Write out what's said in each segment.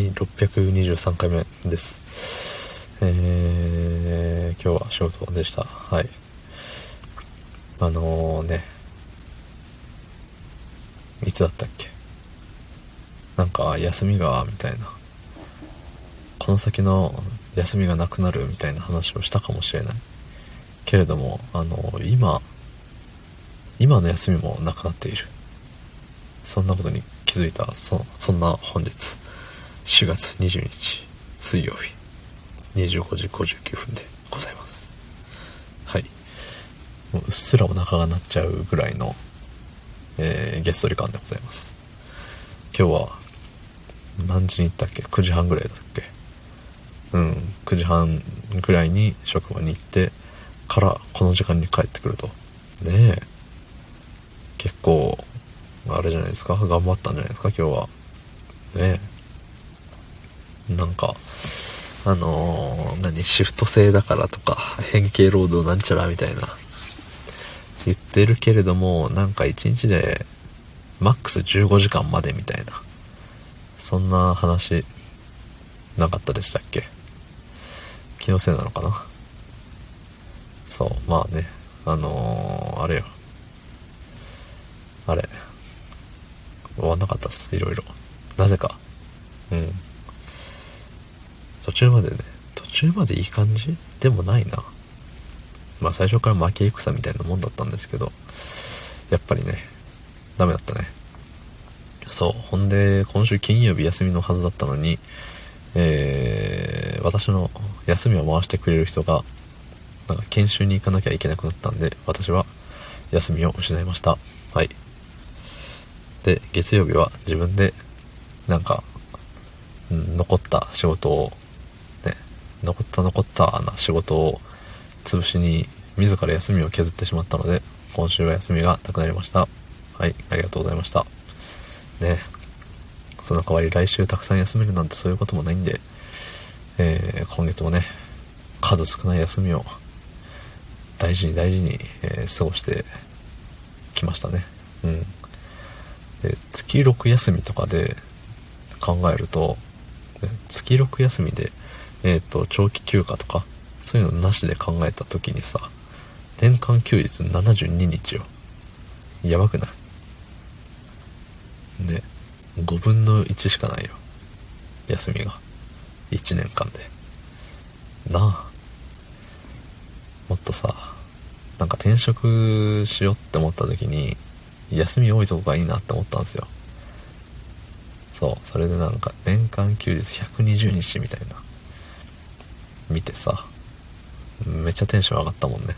い623回目です。えー、今日は仕事でした。はい。あのー、ね。いつだったっけ？なんか休みがみたいな。この先の休みがなくなるみたいな話をしたかもしれない。けれどもあの今今の休みもなくなっている。そんなことに気づいたそそんな本日。4月20日水曜日25時59分でございます。はい。もううっすらお腹が鳴っちゃうぐらいの、えー、ゲストリ感でございます。今日は何時に行ったっけ？9時半ぐらいだっけ？うん。9時半ぐらいに職場に行ってからこの時間に帰ってくると。ねえ。結構あれじゃないですか？頑張ったんじゃないですか？今日は。ねえ。なんかあのー、何シフト制だからとか変形労働なんちゃらみたいな言ってるけれどもなんか1日でマックス15時間までみたいなそんな話なかったでしたっけ？気のせいなのかな？そうまあねあのー、あれよ。あれ。終わんなかったっすいろいろ。なぜか。うん。途中までね。途中までいい感じ？でもないな。まあ最初から負け戦みたいなもんだったんですけど。やっぱりねダメだったね。そう。ほんで今週金曜日休みのはずだったのにえー、私の休みを回してくれる人がなんか研修に行かなきゃいけなくなったんで私は休みを失いました。はい。で月曜日は自分でなんか、うん、残った仕事を残った残ったな仕事を潰しに自ら休みを削ってしまったので今週は休みがなくなりました。はいありがとうございました。ねその代わり来週たくさん休めるなんてそういうこともないんで、えー、今月もね数少ない休みを大事に大事に、えー、過ごしてきましたね。うん。で月6休みとかで考えると月6休みで、えっ、ー、と長期休暇とかそういうのなしで考えた時にさ年間休日72日よ。やばくない？で5分の1しかないよ。休みが。1年間で。なあ。もっとさなんか転職しようって思った時に休み多いとこがいいなって思ったんですよ。そう。それでなんか年間休日120日みたいな。見てさめっちゃテンション上がったもんね。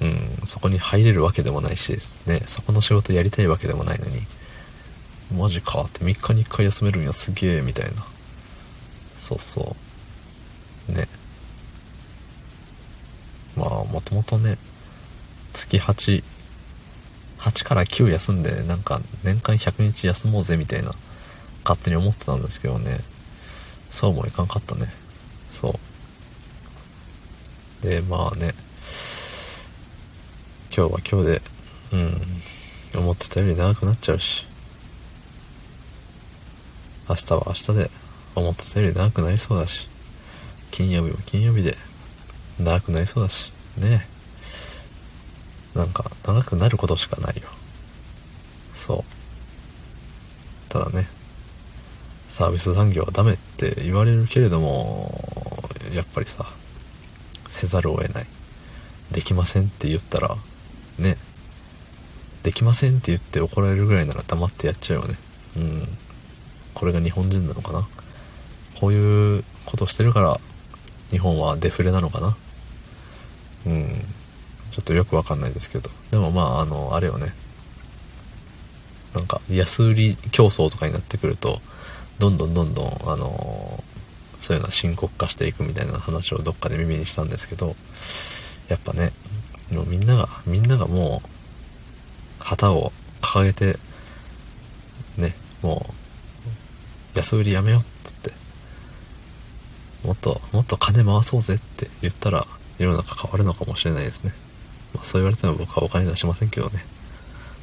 うんそこに入れるわけでもないしねそこの仕事やりたいわけでもないのにマジかって3日に1回休めるんやすげえみたいな。そうそう。ね。まあもともとね月8 8から9休んでなんか年間100日休もうぜみたいな勝手に思ってたんですけどね。そうもいかんかったね。そう。でまあね。今日は今日でうん。思ってたより長くなっちゃうし。明日は明日で思ってたより長くなりそうだし。金曜日も金曜日で長くなりそうだし。ね。なんか長くなることしかないよ。そう。ただね。サービス残業はダメって言われるけれどもやっぱりさ。せざるを得ない。できませんって言ったらね。できませんって言って怒られるぐらいなら黙ってやっちゃうよね。うん。これが日本人なのかな。こういうことしてるから日本はデフレなのかな。うん。ちょっとよくわかんないですけど。でもまああのあれよね。なんか安売り競争とかになってくるとどんどんどんどんあのそういうのは深刻化していくみたいな話をどっかで耳にしたんですけどやっぱねもみんながみんながもう旗を掲げてねもう安売りやめようってもっともっと金回そうぜって言ったら世の中変わるのかもしれないですね、まあ、そう言われても僕はお金出しませんけどね。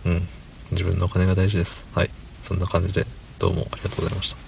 うん。自分のお金が大事です。はい。そんな感じでどうもありがとうございました。